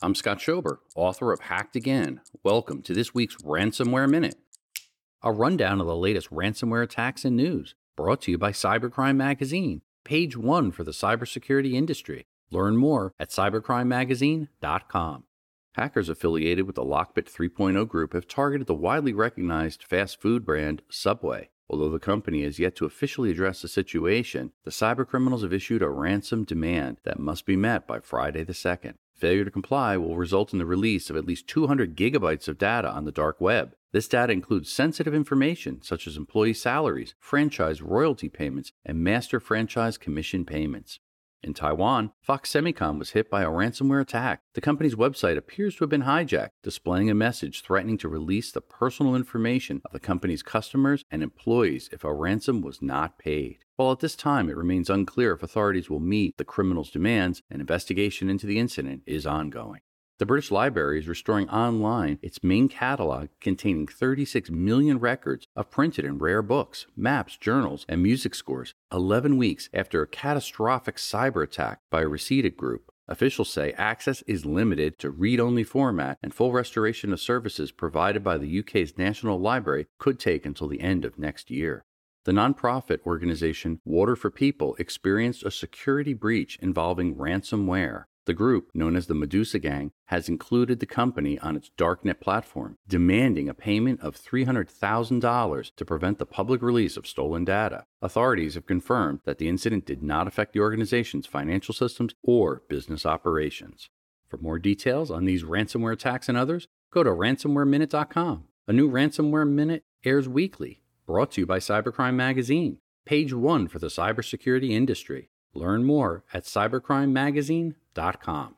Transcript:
I'm Scott Schober, author of Hacked Again. Welcome to this week's Ransomware Minute. A rundown of the latest ransomware attacks and news, brought to you by Cybercrime Magazine, page one for the cybersecurity industry. Learn more at cybercrimemagazine.com. Hackers affiliated with the Lockbit 3.0 group have targeted the widely recognized fast food brand Subway. Although the company has yet to officially address the situation, the cybercriminals have issued a ransom demand that must be met by Friday the 2nd. Failure to comply will result in the release of at least 200 gigabytes of data on the dark web. This data includes sensitive information such as employee salaries, franchise royalty payments, and master franchise commission payments. In Taiwan, Foxsemicon was hit by a ransomware attack. The company's website appears to have been hijacked, displaying a message threatening to release the personal information of the company's customers and employees if a ransom was not paid. While at this time it remains unclear if authorities will meet the criminal's demands, an investigation into the incident is ongoing. The British Library is restoring online its main catalog containing 36 million records of printed and rare books, maps, journals, and music scores, 11 weeks after a catastrophic cyber attack by a Rhysida group. Officials say access is limited to read only format, and full restoration of services provided by the UK's National Library could take until the end of next year. The nonprofit organization Water for People experienced a security breach involving ransomware. The group, known as the Medusa Gang, has included the company on its darknet platform, demanding a payment of $300,000 to prevent the public release of stolen data. Authorities have confirmed that the incident did not affect the organization's financial systems or business operations. For more details on these ransomware attacks and others, go to ransomwareminute.com. A new Ransomware Minute airs weekly, brought to you by Cybercrime Magazine, page one for the cybersecurity industry. Learn more at cybercrimemagazine.com.